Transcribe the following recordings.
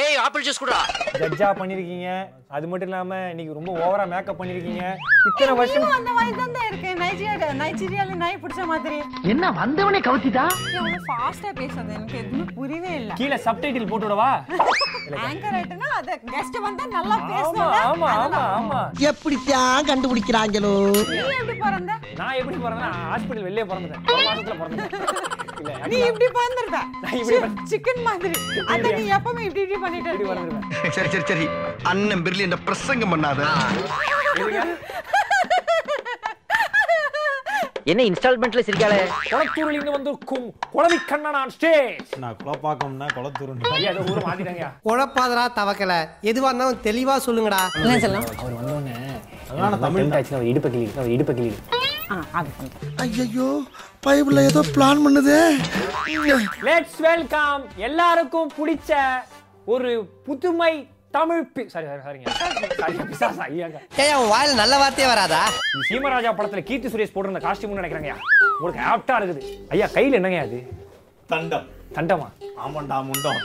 ஏய் apple juice குடா ஜட்ஜா பண்ணிருக்கீங்க. அது மட்டும் இல்லாம இன்னைக்கு ரொம்ப ஓவரா மேக்கப் பண்ணிருக்கீங்க. இத்தனை வருஷம் அந்த மாதிரி தான் இருக்கு. நைஜீரியா நைஜீரியால நாய் பிடிச்ச மாதிரி. என்ன வந்தவனே கவுத்திட்டா? அவ்வளவு ஃபாஸ்டா பேசுறது எனக்கு எதுவுமே புரியவே இல்ல. கீழே சப்டைட்டில் போட்டு விடவா? ஆங்கர் ஆயிட்டுனா அத கெஸ்ட் வந்தா நல்லா ஆமா பேசணும் ஆமா ஆமா ஆமா. எப்படித்தான் கண்டுபிடிக்கிறாங்களோ? நீ எப்படி பிறந்த? நான் எப்படி பிறந்தேன் ஹாஸ்பிட்டல் வெளியே பிறந்தேன். ஒரு மாசத்துல பிறந்தேன். நீ இப்படி பிறந்திருப்ப. நான் இப்படி. சிக்கன் மாதிரி. அத நீ எப்பவுமே இப்படி இப்படி பண்ணிட்டு? பிறந்திருப்பேன் சரி சரி சரி. அண்ணன் பிர்லி பிரசங்கம் பண்ணாத. என்ன இன்ஸ்டால்மெண்ட்ல சிரிக்காளே குளத்தூரில் இருந்து வந்திருக்கும் குளவி கண்ணனான் ஸ்டேஜ். நான் குழப்பாக்கம்னா குளத்தூர் ஐயா அதை ஊரை மாத்திட்டாங்க குழப்பாதரா தவக்கல. எதுவா இருந்தாலும் தெளிவா சொல்லுங்கடா. என்ன சொல்லலாம் அவர் வந்தோடனே அதான் தமிழ் இடுப்ப கிளி அவர் இடுப்ப கிளி ஐயோ பைபிள்ல ஏதோ பிளான் பண்ணுதே. லெட்ஸ் வெல்கம் எல்லாருக்கும் பிடிச்ச ஒரு புதுமை தமிழ் பி- சாரி சாரி சாரிங்க சாரி பிசாசா ஐயாங்க ஏய் உன் வாயில நல்ல வார்த்தையே வராதா? சீமராஜா படத்துல கீர்த்தி சுரேஷ் போட்டிருந்த காஸ்டியூம்னு நினைக்கிறாங்க உங்களுக்கு ஆப்டா இருக்குது. ஐயா கையில என்னங்க அது? தண்டம். தண்டமா? ஆமாண்டா முண்டம்.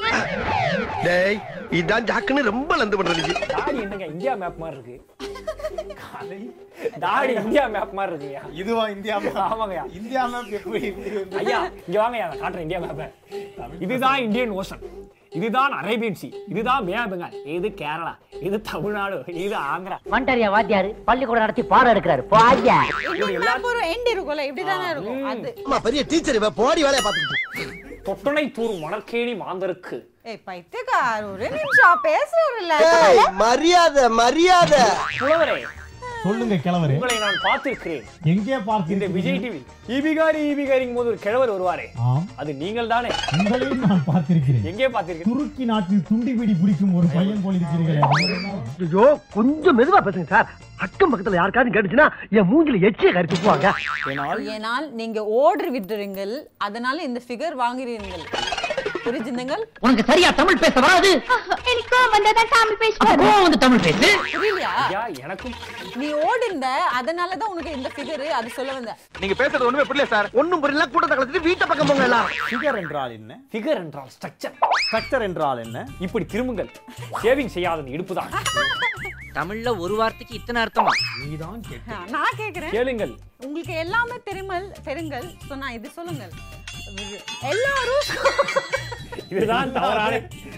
டேய் இதான் ஜாக்குன்னு ரொம்ப லந்து பண்ற நீ தாடி என்னங்க இந்தியா மேப் மாதிரி இருக்கு. தாடி இந்தியா மேப் மாதிரி இருக்குங்க இதுவா இந்தியா map? ஆமாங்கய்யா. இந்தியா மேப் எப்படி ஐயா இங்க வாங்க நான் காட்டுறேன் இந்தியா மேப்பை இதுதான் இந்தியன் ஓஷன் இதுதான் அரேபியன் சி இதுதான் பெங்கால் இது கேரளா இது தமிழ்நாடு இது ஆந்திரா வண்டாரியா வாத்தியாரு பள்ளிக்கூடம் நடத்தி பாடம் எடுக்கிறாரு. போய்யா. இன்னும் ஒரு எண்ட் இருக்கும்ல இப்படி தானே இருக்கும். அது. அம்மா பெரிய டீச்சர் இவ போடி வேலைய பாத்துக்கிட்டு தொட்டனை தூரும் மணற்கேணி மாந்தருக்கு. ஏய் பைத்தியக்கார ஒரு நிமிஷம் பேசுறல ஏய் மரியாதை மரியாதை. புலவரே சொல்லுங்க கிழவரு. உங்களை நான் பார்த்திருக்கிறேன். எங்கே பார்த்தீங்க விஜய் டிவி ஈபிகாரி ஈபிகாரிங் போது ஒரு கிழவர் வருவாரே. ஆம். அது நீங்கள் தானே? உங்களையும் நான் பார்த்திருக்கிறேன். எங்கே பார்த்திருக்கீங்க துருக்கி நாட்டில் துண்டிபிடி பிடிக்கும் ஒரு பையன் போல் இருக்கிறீர்களே. ஐயோ கொஞ்சம் மெதுவா பேசுங்க சார். அக்கம் பக்கத்துல யாருக்காவது கேட்டுச்சுன்னா என் மூஞ்சில எச்சிய கறி துப்புவாங்க ஏனால்? நீங்க விட்டுறீங்கள் அதனால இந்த ஃபிகர் வாங்குறீர்கள் புரிஞ்சுதுங்கள் உனக்கு சரியா தமிழ் பேச வராது. எனக்கு வந்ததான் தமிழ் பேச அப்ப கோவம் வந்து தமிழ் பேசு. புரியலையா? எனக்கும் நீ ஓடிந்த அதனால தான் உனக்கு இந்த ஃபிகர் அது சொல்ல வந்த நீங்க பேசுறது ஒண்ணுமே புரியல சார் ஒண்ணும் புரியல கூட்டத்தை கலந்துட்டு வீட்டை பக்கம் போங்க எல்லாம். ஃபிகர் என்றால் என்ன? ஃபிகர் என்றால் ஸ்ட்ரக்சர் ஸ்ட்ரக்சர் என்றால் என்ன? இப்படி திரும்புங்கள். ஷேவிங் செய்யாதது இடுப்புதான். தமிழ்ல ஒரு வார்த்தைக்கு இத்தனை அர்த்தமா? நீதான் கேட்ட ஆ, நான் கேக்குறேன். கேளுங்கள். உங்களுக்கு எல்லாமே தெரிமல் தெரிங்கள். நான் இது சொல்லுங்கள். எல்லாரும் இதுதான் தவறான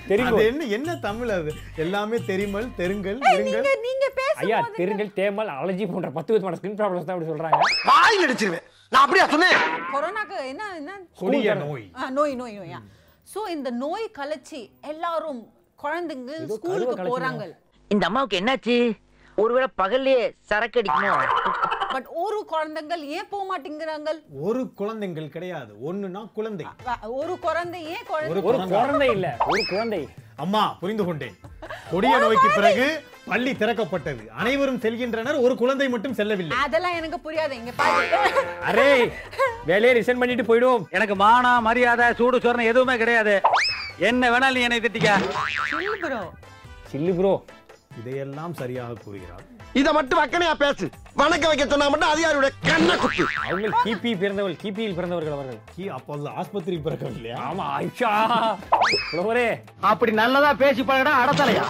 தெரியுங்கள் என்ன என்ன தமிழ் அது? எல்லாமே தெரிமல் தெருங்கள் ஏய், இருங்கள் நீங்க ஐயா தெரிங்கள் தேமல் அலர்ஜி போன்ற பத்து விதமான ஸ்கின் ப்ராப்ளம்ஸ் தான் அப்படி சொல்றாங்க. வாயில் அடிச்சிருவேன் நான் அப்படியா சொன்னேன்? கொரோனாக்கு என்ன என்ன? கொடிய நோய். நோய் நோய் நோயா? சோ இந்த நோய் கலைச்சி எல்லாரும் குழந்தைங்க ஸ்கூலுக்கு போறாங்க. இந்த அம்மாவுக்கு என்னாச்சு? ஒருவேளை பகல்லையே சரக்கு அடிக்குமோ? பட் ஒரு குழந்தைங்கள் ஏன் போக மாட்டேங்கிறாங்க ஒரு குழந்தைகள் கிடையாது. ஒண்ணுனா குழந்தை. ஒரு குழந்தை ஏன் குழந்தை? ஒரு ஒரு குழந்தை இல்ல. ஒரு குழந்தை. அம்மா புரிந்து கொண்டேன். கொடிய நோய்க்கு பிறகு பள்ளி திறக்கப்பட்டது. அனைவரும் செல்கின்றனர். ஒரு குழந்தை மட்டும் செல்லவில்லை. அதெல்லாம் எனக்கு புரியாது. இங்க பாரு அரே வேலையை ரிசைன் பண்ணிட்டு போயிடும் எனக்கு மானா மரியாதை சூடு சொரணை எதுவுமே கிடையாது. என்ன வேணாலும் நீ என்னை திட்டிக்க. சொல்லு bro. சில்லு ப்ரோ இதையெல்லாம் சரியாக கூறுகிறார். இத மட்டும் வக்கனையா பேசு. வணக்க வைக்க சொன்னா மட்டும் அதிகாரியுடைய கண்ணை குத்து. அவங்க கிபி பிறந்தவள் கிபியில் பிறந்தவர்கள் அவர்கள். கி அப்போது ஆஸ்பத்திரி பிறக்கவில்லையா ஆமா ஆயிஷா புலவரே அப்படி நல்லதா பேசி பழகடா அடத்தலையா?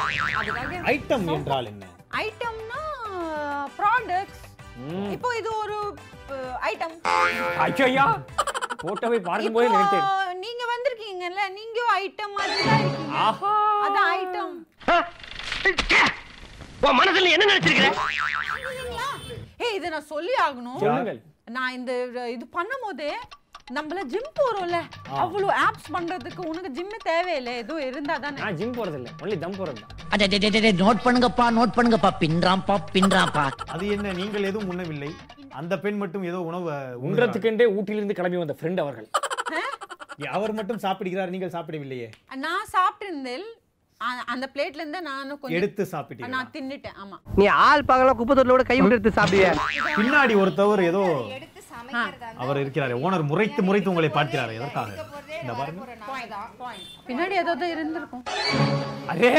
ஐட்டம் என்றால் என்ன? ஐட்டம்னா ப்ராடக்ட்ஸ் இப்போ இது ஒரு ஐட்டம் ஐயா. போட்டோவை பார்க்கும் போதே நினைத்தேன். நீங்க வந்திருக்கீங்கல்ல நீங்க ஐட்டம் மாதிரி தான் இருக்கீங்க. ஆஹா. அதான் ஐட்டம் உன் மனசுல என்ன நினைச்சிருக்கிற? ஏய் இதை நான் சொல்லி ஆகணும். நான் இந்த இது பண்ணும்போது நம்மள ஜிம் போறோம்ல. அவ்வளவு ஆப்ஸ் பண்றதுக்கு உனக்கு ஜிம் தேவையில்லை. ஏதோ இருந்தா தானே. நான் ஜிம் போறது இல்ல ஒன்லி தம் போறது தான் நோட் பண்ணுங்கப்பா நோட் பண்ணுங்கப்பா. பின்றாம்பா பின்றாம்பா அது என்ன? நீங்கள் எதுவும் உண்ணவில்லை. அந்த பெண் மட்டும் ஏதோ உணவு உண்றதுக்கு உண்றதுக்கென்றே ஊட்டியிலிருந்து கிளம்பி வந்த ஃப்ரெண்ட் அவர்கள். அவர் மட்டும் சாப்பிடுகிறார் நீங்கள் சாப்பிடவில்லையே. நான் சாப்பிட்டிருந்தேன். அந்த பிளேட்ல இருந்து நானும் கொஞ்சம் எடுத்து சாப்பிட்டீங்க நான் தின்னுட்டேன் ஆமா. நீ ஆள் பகல குப்பை தொட்டிலோட கை விட்டு எடுத்து சாப்பிடுவிய. பின்னாடி ஒருத்தவர் ஏதோ அவர் இருக்கிறாரு. ஓனர் முறைத்து முறைத்து உங்களை பார்க்கிறாரு. எதற்காக? இந்த பாருங்க. பின்னாடி ஏதாவது இருந்திருக்கும். அரே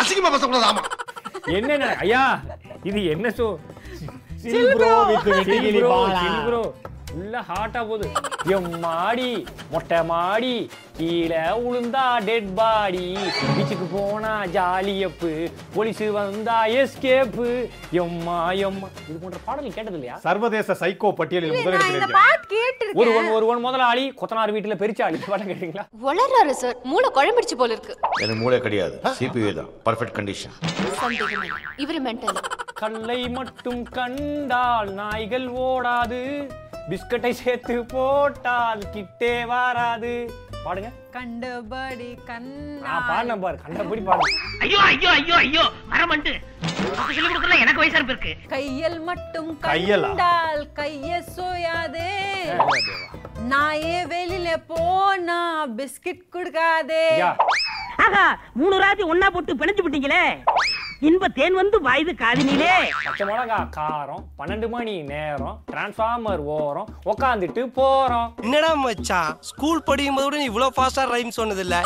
அசிங்கமா பேசக்கூடாது ஆமா. என்ன ஐயா இது என்ன show bro. With Vedikili Bala. Bro உள்ள ஹாட்டா போகுது. எம்மாடி மொட்டை மாடி கீழே உளுந்தா டெட் பாடி பீச்சுக்கு போனா ஜாலியப்பு போலீஸ் வந்தா எஸ்கேப்பு எம்மா எம்மா. இது போன்ற பாடல் கேட்டது இல்லையா சர்வதேச சைக்கோ பட்டியலில் முதலிடத்தில் கேட்டிருக்கேன். ஒருவன் ஒருவன் முதலாளி கொத்தனார் வீட்டுல பெரிச்சாளி. பாடம் கேட்டீங்களா? வளர்றாரு சார் மூளை குழம்பிடுச்சு போல இருக்கு. எனக்கு மூளை கிடையாது. சிபியூ தான். Perfect condition. இவரு மென்டல் கல்லை மட்டும் கண்டால் நாய்கள் ஓடாது. பிஸ்கட்டை சேர்த்து போட்டால் கிட்டே வராது. பாடுங்க. கண்டபடி கண்ணா. பாடினேன் பாரு. கண்டபடி பாடு. ஐயோ ஐயோ ஐயோ ஐயோ. மரமண்டு சொல்லி கொடுக்கல எனக்கு வயசா இருக்கு. கையல் மட்டும் கையலா? கண்டால் கைய சோயாதே. நாயே வெளியில போனா பிஸ்கட் கொடுக்காதே. ஆகா மூணு ராத்தி ஒன்னா போட்டு பிணைச்சு விட்டீங்களே. இன்ப தேன் வந்து வாயுது காதினிலே. பச்சை மிளகா காரம் பன்னெண்டு மணி நேரம் டிரான்ஸ்ஃபார்மர் ஓரம் உக்காந்துட்டு போறோம். என்னடா மச்சான்? ஸ்கூல் படிக்கும் போது கூட நீ இவ்வளவு ஃபாஸ்டா ரைம் சொன்னது இல்ல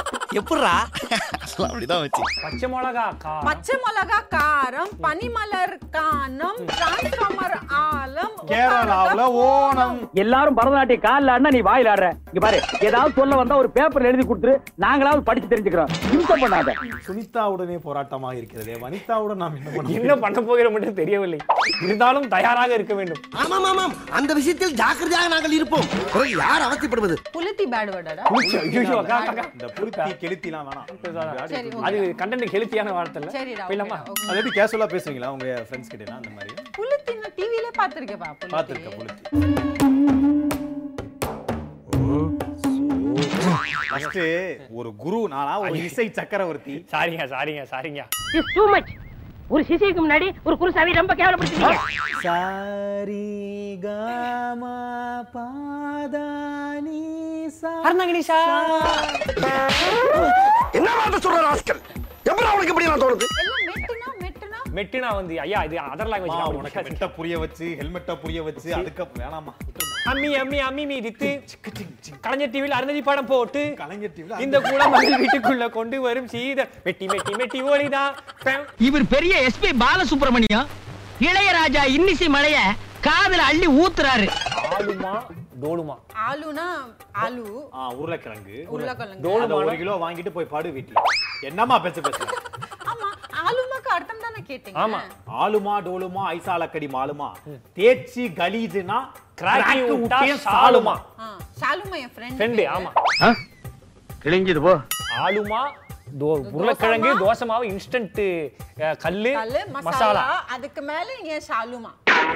எப்படிடா அப்படிதான் வச்சு. பச்சை மிளகா காரம். பச்சை மிளகா காரம் பனிமலர் கானம் டிரான்ஸ்ஃபார்மர் ஆலம் கேரளாவுல ஓணம். எல்லாரும் பரதநாட்டிய காலில் ஆடினா நீ வாயில் ஆடுற. இங்க பாரு ஏதாவது சொல்ல வந்தா ஒரு பேப்பர்ல எழுதி கொடுத்துரு. நாங்களாவது படிச்சு தெரிஞ்சுக்கிறோம். இம்சம் பண்ணாத. சுனிதாவுடனே போராட்டமாக இருக்கிறது. வனிதாவுடன் நாம் என்ன பண்ண என்ன பண்ண போகிறோம் மட்டும் தெரியவில்லை. இருந்தாலும் தயாராக இருக்க வேண்டும். ஆமாம் ஆமாம் அந்த விஷயத்தில் ஜாக்கிரதையாக நாங்கள் இருப்போம். யார் அவசியப்படுவது புலித்தி பேட் வேர்டா. இந்த புளுத்தி கெளுத்திலாம் வேணாம். அது கண்டென்ட் ஹெல்த்தியான வார்த்தை இல்ல okay. அது எப்படி கேஷுவலா பேசுவீங்களா உங்க ஃப்ரெண்ட்ஸ் கிட்ட அந்த மாதிரி? புலித்தி நான் டிவிலே பாத்திருக்கேன்ப்பா புலித்தி. பார்த்திருக்க புளுத்தி. ஃபர்ஸ்ட் ஒரு குரு நானா ஒரு இசை சக்கரவர்த்தி. சாரிங்க சாரிங்க சாரிங்க இஸ் டூ மச் ஒரு சிசிக்கு முன்னாடி ஒரு குருசாமி ரொம்ப கேவலப்படுத்திட்டீங்க. சாரி காமா பாதானி சா அருணாகினிஷா என்ன வார்த்தை சொல்ற ராஸ்கல் எப்படி அவனுக்கு இப்படி நான் தோணுது? மெட்டுனா வந்து ஐயா இது அதர் ஆ, உனக்கு லாங்குவேஜ் மெட்ட புரிய வச்சு ஹெல்மெட்ட புரிய வச்சு அதுக்கு வேணாமா அம்மி அம்மி அம்மி மீதித்து கலைஞர் டிவியில் அருந்ததி படம் போட்டு கலைஞர் டிவில இந்த குளமகள் வீட்டுக்குள்ள கொண்டு வரும் சீதர் மெட்டி மெட்டி மெட்டி பெம். இவர் பெரிய எஸ்பி பாலசுப்ரமணியம். இளையராஜா இன்னிசை மலைய காதுல அள்ளி ஊத்துறாரு. ஆளுமா? டோலுமா ஆலுனா ஆலு ஆ உருளைக்கிழங்கு. உருளைக்கிழங்கு. அதை ஒரு கிலோ வாங்கிட்டு போய் படு வீட்டுல. என்னம்மா பேச பேச. ஆமா ஆலுமாக்கு அர்த்தம் தானே கேட்டீங்க. ஆமா. ஆலுமா டோலுமா ஐசாலக்கடி மாலுமா? தேச்சி கலீஜுனா கிராக்கி விட்டா சாலுமா. ஆ, ஷாலுமா என் ஃப்ரெண்ட் ஃப்ரெண்டு ஆமா. கிழிஞ்சது போ. ஆளுமா தோ உருளைக்கிழங்கு தோசை மாவு இன்ஸ்டன்ட் கல்லு மசாலா. அதுக்கு மேல என் ஷாலுமா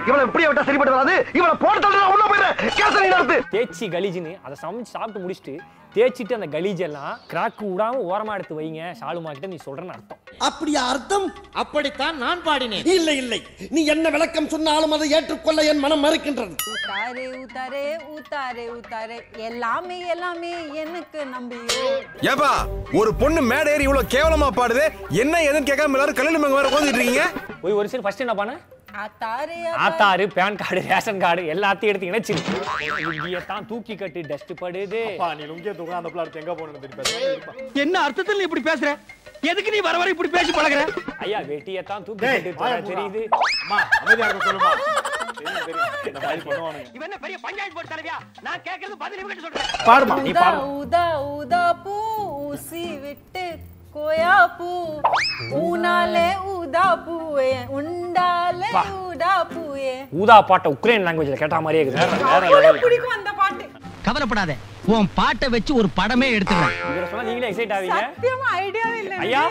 இவனை இப்படியே விட்டா சரிப்பட்டு வராது. இவனை போட்டு தள்ளி உள்ள போயிடுறேன் கேசரி நடத்து தேய்ச்சி கலீஜுன்னு அதை சமைச்சு சாப்பிட்டு முடிச்சுட்டு தேய்ச்சிட்டு அந்த கலீஜ் எல்லாம் கிராக்கு விடாம ஓரமா எடுத்து வைங்க ஷாலுமா கிட்ட நீ சொல்றேன்னு அர்த்தம். அப்படியா அர்த்தம்? அப்படித்தான் நான் பாடினேன். இல்லை இல்லை. நீ என்ன விளக்கம் சொன்னாலும் அதை ஏற்றுக்கொள்ள என் மனம் மறுக்கின்றது. ஊத்தாரே ஊத்தாரே ஊத்தாரே ஊத்தாரே எல்லாமே எல்லாமே எனக்கு நம்பியோ? ஏப்பா ஒரு பொண்ணு மேடை ஏறி இவ்வளவு கேவலமா பாடுது. என்ன ஏதுன்னு கேட்காம எல்லாரும் கல்யாணம் வேற உட்காந்துட்டு இருக்கீங்க? போய் ஒரு சரி ஃபர்ஸ்ட் என்ன பண்ண ஆத்தாரே Aadhaar PAN card ration card எல்லாத்தையும் எடுத்து இணைச்சு தான் தூக்கி கட்டி டஸ்ட் படுது. அப்பா நீ லுங்கிய தூக்கம் அந்த பிள்ளை எங்க போகணும்னு தெரியும். என்ன அர்த்தத்தில் நீ இப்படி பேசுற? எதுக்கு நீ வர வர இப்படி பேசி பழகுற? ஐயா வெட்டியத்தான் தூக்கி கட்டி. தெரியுது. அம்மா அமைதியா இருக்க சொல்லுமா? பாடுமா நீ ஊதா பாடு ஊதா ஊதா பூ ஊசி விட்டு கோயா பூ ஊனாலே ஊதா பூவே உண்டாலே வா. ஊதா பூவே ஊதா பாட்டை உக்ரைன் லாங்குவேஜ்ல கேட்ட மாதிரியே இருக்குது. பிடிக்கும் அந்த பாட்டு. கவலைப்படாத. உன் பாட்டை வச்சு ஒரு படமே எடுத்துருவேன் இவரை சொன்னா நீங்களே எக்ஸைட் ஆவீங்க. சத்தியமா ஐடியாவே இல்ல. ஐயா.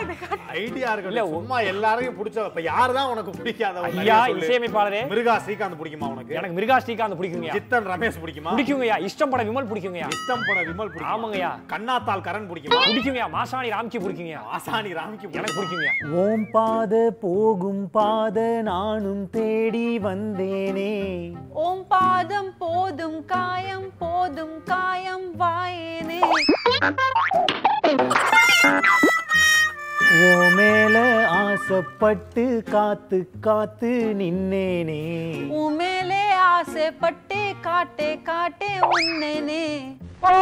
ஐடியா இல்ல, இருக்கு சும்மா எல்லாரையும் பிடிச்ச இப்ப யாரு தான் உனக்கு பிடிக்காத ஐயா. இசையமைப்பாளரே. மிருகா ஸ்ரீகாந்த் பிடிக்குமா உனக்கு? எனக்கு மிருகா ஸ்ரீகாந்த் பிடிக்குங்கய்யா. ஜித்தன் ரமேஷ் பிடிக்குமா? பிடிக்குங்கய்யா. இஷ்டம் பட விமல் பிடிக்குங்கய்யா. இஷ்டம் பட விமல் பிடிக்குமா. கண்ணாத்தால் கரண் பிடிக்குமா? பிடிக்குங்கய்யா. மாசாணி ராம்கி பிடிக்குங்கய்யா. ஆசானி ராமிக்கு எனக்கு பிடிக்குங்கய்யா. ஓம் பாத போகும் பாத நானும் தேடி வந்தேனே. ஓம் பாதம் போதும் காயம் போதும் காயம் வாயேனே. ஓ மேல ஆசைப்பட்டு காத்து காத்து நின்னேனே. உமேலே ஆசைப்பட்டு காட்டே காட்டே உன்னனே ஓ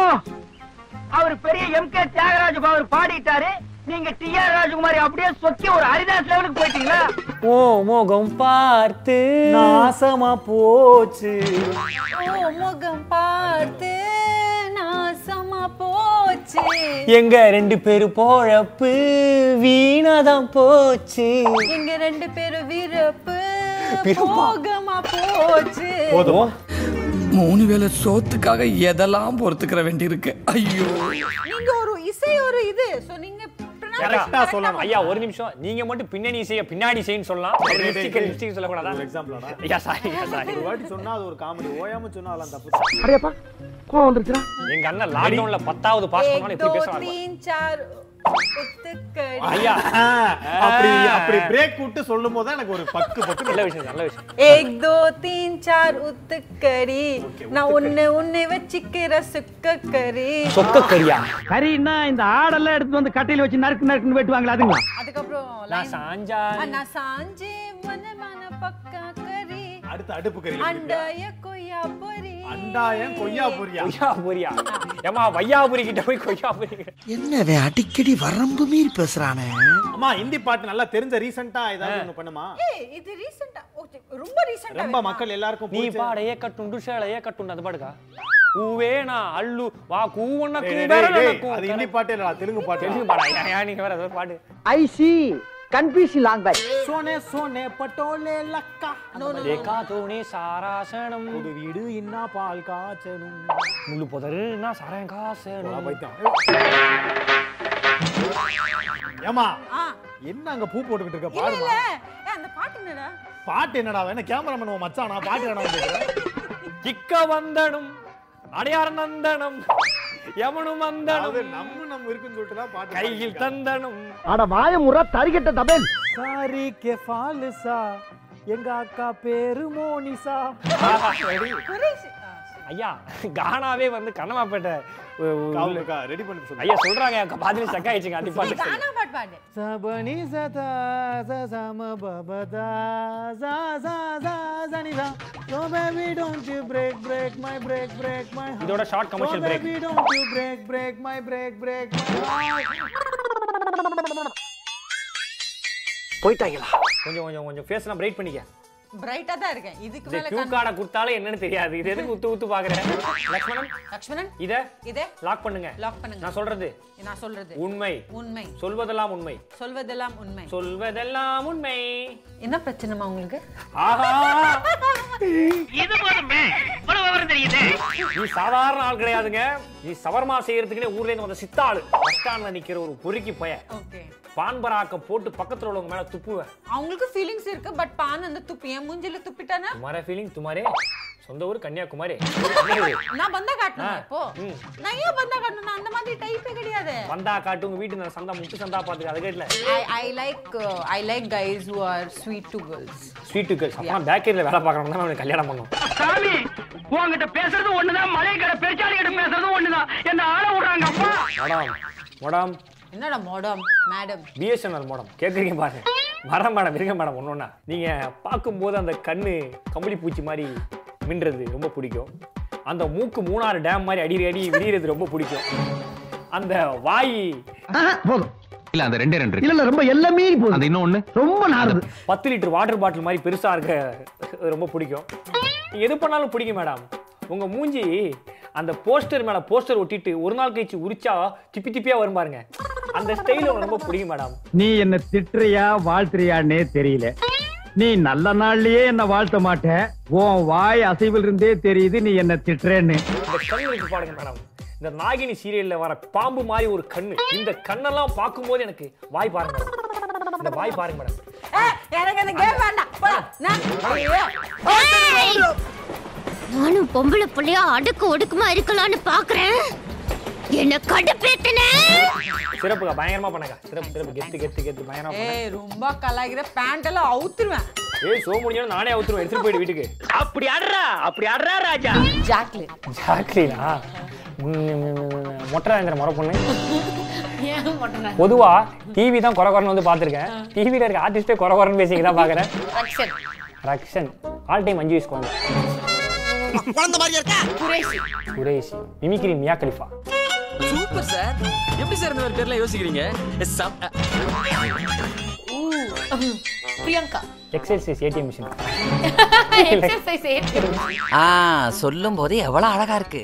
அவர் பெரிய எம். கே. தியாகராஜ் அவர் பாடிட்டாரு. நீங்க டி. ஆர். ராஜகுமாரி அப்படியே சொக்கி ஒரு ஹரிதாஸ் லெவலுக்கு போயிட்டீங்களா? ஓ முகம் பார்த்து நாசமா போச்சு. ஓ முகம் பார்த்து போச்சு. எங்க ரெண்டு பேரு போழப்பு வீணாதான் போச்சு. எங்க ரெண்டு பேரும் விருப்பு? போகமா போச்சு. போதும்? மூணு வேளை சோத்துக்காக எதெல்லாம் பொறுத்துக்கிற வேண்டியிருக்கு? ஐயோ. நீங்க ஒரு இசை ஒரு இது. சோ நீங்க கரெக்டா சொல்லணும் ஐயா ஒரு நிமிஷம். நீங்க மட்டும் பின்னணி செய்ய பின்னாடி செய்யு சொல்லலாம். லிப்ஸ்டிக் லிப்ஸ்டிக் சொல்ல கூடாதா ஒரு எக்ஸாம்பிளா ஐயா சாரி சாரி ஒரு வாட்டி சொன்னா அது ஒரு காமெடி ஓயாம சொன்னா அதெல்லாம் தப்பு. அடேப்பா கோவம் வந்துருச்சுடா. எங்க அண்ணன் லாக்டவுன்ல 10வது பாஸ் பண்ணாலும் எப்படி பேசுறாங்க 3 4 ஐயா. அப்படி அப்படி சொல்லும் போது எனக்கு ஒரு பக்கு பக்கு தீன் சார் உத்துக்கறி. நான் ஒண்ணு ஒண்ணு வச்சுக்கிற சுக்க கறி சொக்க கறியா கறினா இந்த ஆடெல்லாம் எடுத்து வந்து கட்டையில வச்சு நறுக்கு நறுக்குன்னு வெட்டுவாங்களா அதுங்களா? அதுக்கப்புறம் நான் சாஞ்சா நான் சாஞ்சி பக்கா அடுத்து அடுப்பு கறி அண்டாய கொய்யா பொரி அண்டாயம் கொய்யா பொரியா கொய்யா பொரியா ஏமா வையாபுரி கிட்ட போய் கொய்யா பொரி என்னவே அடிக்கடி வரம்பு மீறி பேசுறானே? அம்மா ஹிந்தி பாட்டு நல்லா தெரிஞ்ச ரீசெண்டா ஏதாவது ஒண்ணு பண்ணுமா? ஏய் இது ரீசெண்டா ரொம்ப ரீசெண்டா ரொம்ப மக்கள் எல்லாருக்கும் நீ பாடைய கட்டுண்டு சேலைய கட்டுண்டு அது பாடுக்கா? ஊவே நான் அல்லு வா டேய், நடக்கும் அது ஹிந்தி பாட்டு இல்லடா தெலுங்கு பாட்டு. தெலுங்கு பாடா நீங்க வேற ஏதோ பாடு ஐ சி கன்ஃபியூஷன் லாங்குவேஜ். சோனே சோனே பட்டோலே லக்கா. ஏகா தோணி சாராசனம். புது வீடு இன்னா பால் காய்ச்சணும். முள்ளு புதருன்னா சரம் காசனும் ஏமா ஆ. என்ன அங்க பூ போட்டுக்கிட்டு இருக்க? பாருமா அந்த பாட்டு என்னடா? பாட்டு என்னடா வேணா கேமராமேன் உன் மச்சான்? நான் பாட்டு என்னடா கிக்க வந்தனும் அடையார் நந்தனம். மந்தனம் அதாவது நம்ம நம்ம இருக்குன்னு சொல்லிட்டு தான் பாட்டு கையில் தந்தனம். அட வாய முறை தரிகட்ட தபேல். Sorry K ஃபாலுசா. எங்க அக்கா பேரு மோனிசா. ஐயா கானாவே வந்து கண்ணமாப்பேட்டை ரெடி பண்ணி ஐயா சொல்றாங்க பாதிரி சக்கா ஆயிடுச்சுங்க அடி நீ பாட்டு கானா பாட்டு பாடு. சபனி சதா சம பபதா சா சா சா சனி சா. So baby don't you break break my break break my heart. இதோட short commercial So break baby don't you break break my break break my heart. போயிட்டாங்களா? கொஞ்சம் கொஞ்சம் கொஞ்சம் ஃபேஸ்லாம் பிரைட் பண்ணிக்க. பிரைட்டா தான் இருக்கேன். இதுக்கு மேல கியூ கார்டை கொடுத்தாலே என்னன்னு தெரியாது. இது எதுக்கு உத்து உத்து பாக்குறேன் லக்ஷ்மணன் லக்ஷ்மணன் இத இதே லாக் பண்ணுங்க. லாக் பண்ணுங்க. நான் சொல்றது நான் சொல்றது. உண்மை. உண்மை. சொல்வதெல்லாம் உண்மை. சொல்வதெல்லாம் உண்மை. சொல்வதெல்லாம் உண்மை. என்ன பிரச்சனைமா உங்களுக்கு? ஆஹா! இது போதுமே. இவ்வளவு விவரம் தெரியுது. நீ சாதாரண ஆள் கிடையாதுங்க. நீ சவர்மா செய்யறதுக்குனே ஊர்ல இருந்து வந்த சித்தாளு. பஸ் ஸ்டாண்ட்ல நிக்கிற ஒரு பொறுக்கி பய ஓகே பான்பராக்க போட்டு பக்கத்துல உள்ளவங்க மேல துப்புவேன். அவங்களுக்கு ஃபீலிங்ஸ் இருக்கு பட் பான் அந்த துப்பி. என் மூஞ்சில துப்பிட்டானா? துமாரே ஃபீலிங் துமாரே சொந்த ஊர் கன்னியாகுமரி. நான் பந்தா காட்டணும் இப்போ. நான் ஏன் பந்தா காட்டணும் அந்த மாதிரி டைப்பே கிடையாது. வந்தா காட்டு உங்க வீட்டு நான் சந்தா முட்டு சந்தா பாத்துக்க அது I like uh, I like guys who are sweet to girls. Sweet girls அப்பா பேக்கரியில வேலை பார்க்கறவங்க தான் அவனுக்கு கல்யாணம் பண்ணும். சாமி உங்ககிட்ட பேசுறது ஒண்ணுதான் மலை கடை கிட்ட பேசுறது ஒண்ணுதான். என்ன ஆள விடுறாங்க அப்பா? Madam madam. என்னடா மேடம்? Madam BSNL madam. கேட்குறீங்க பாருங்க மரம் மேடம் இருங்க மேடம் ஒன்னொன்னா நீங்க பார்க்கும்போது அந்த கண்ணு கம்பளி பூச்சி மாதிரி மின்றது ரொம்ப பிடிக்கும். அந்த மூக்கு மூணாறு டேம் மாதிரி அடி அடி விரியறது ரொம்ப பிடிக்கும். அந்த வாய் போதும். இல்ல அந்த ரெண்டே ரெண்டு இல்ல இல்ல ரொம்ப எல்லாமே போதும் அந்த இன்னொன்னு? ரொம்ப நாறுது. பத்து லிட்டர் வாட்டர் பாட்டில் மாதிரி பெருசா இருக்க ரொம்ப பிடிக்கும். நீங்க எது பண்ணாலும் பிடிக்கும் மேடம் உங்க மூஞ்சி அந்த போஸ்டர் மேல போஸ்டர் ஒட்டிட்டு ஒரு நாள் கழிச்சு உரிச்சா திப்பி திப்பியா வரும் பாருங்க. அந்த ஸ்டைல் ரொம்ப பிடிக்கும் மேடம் நீ என்ன திட்டுறியா வாழ்த்துறியான்னே தெரியல. நீ நல்ல நாள்லயே என்ன வாழ்த்த மாட்ட. உன் வாய் அசைவில் இருந்தே தெரியுது நீ என்ன திட்டுறேன்னு. பாருங்க மேடம் இந்த நாகினி சீரியல்ல வர பாம்பு மாதிரி ஒரு கண்ணு. இந்த கண்ணெல்லாம் பார்க்கும்போது எனக்கு வாய் பாருங்க மேடம் இந்த வாய் பாருங்க மேடம் நானும் பொம்பளை புள்ளையா அடுக்கு ஒடுக்குமா இருக்கலாம்னு பாக்குறேன். என்ன கடுப்பேத்தன? சிறப்புக்கா பயங்கரமா பண்ணக்கா. சிறப்பு சிறப்பு. கெத்து கெத்து கெத்து. பயங்கரமா ஏய் ரொம்ப கலாய்க்கிற பேண்ட் எல்லாம் அவுத்துருவேன். ஏய் சோ முடிஞ்சாலும் நானே அவுத்துருவேன். எடுத்துட்டு போயிடு வீட்டுக்கு. அப்படி அட்றா அப்படி அட்றா ராஜா. ஜாக்லின்? ஜாக்லினா மொட்டராந்திர முறை பொண்ணு. பொதுவா டிவி தான் குறை குறைன்னு வந்து பார்த்துருக்கேன். டிவியில் இருக்க ஆர்டிஸ்டே குறை குறைன்னு பேசிக்க தான் பார்க்குறேன். ரக்ஷன். ரக்ஷன். ஆல் டைம் அஞ்சு வயசு குழந்தை குழந்தை மாதிரியா இருக்கா? Qureshi. Qureshi. Mimicry Mia Khalifa super sir. எப்படி சார் இந்த மாதிரி பேர்லாம் யோசிக்கிறீங்க? Priyanka. Exercise ATM machine exercise ஆ சொல்லும் போது எவ்வளவு அழகா இருக்கு.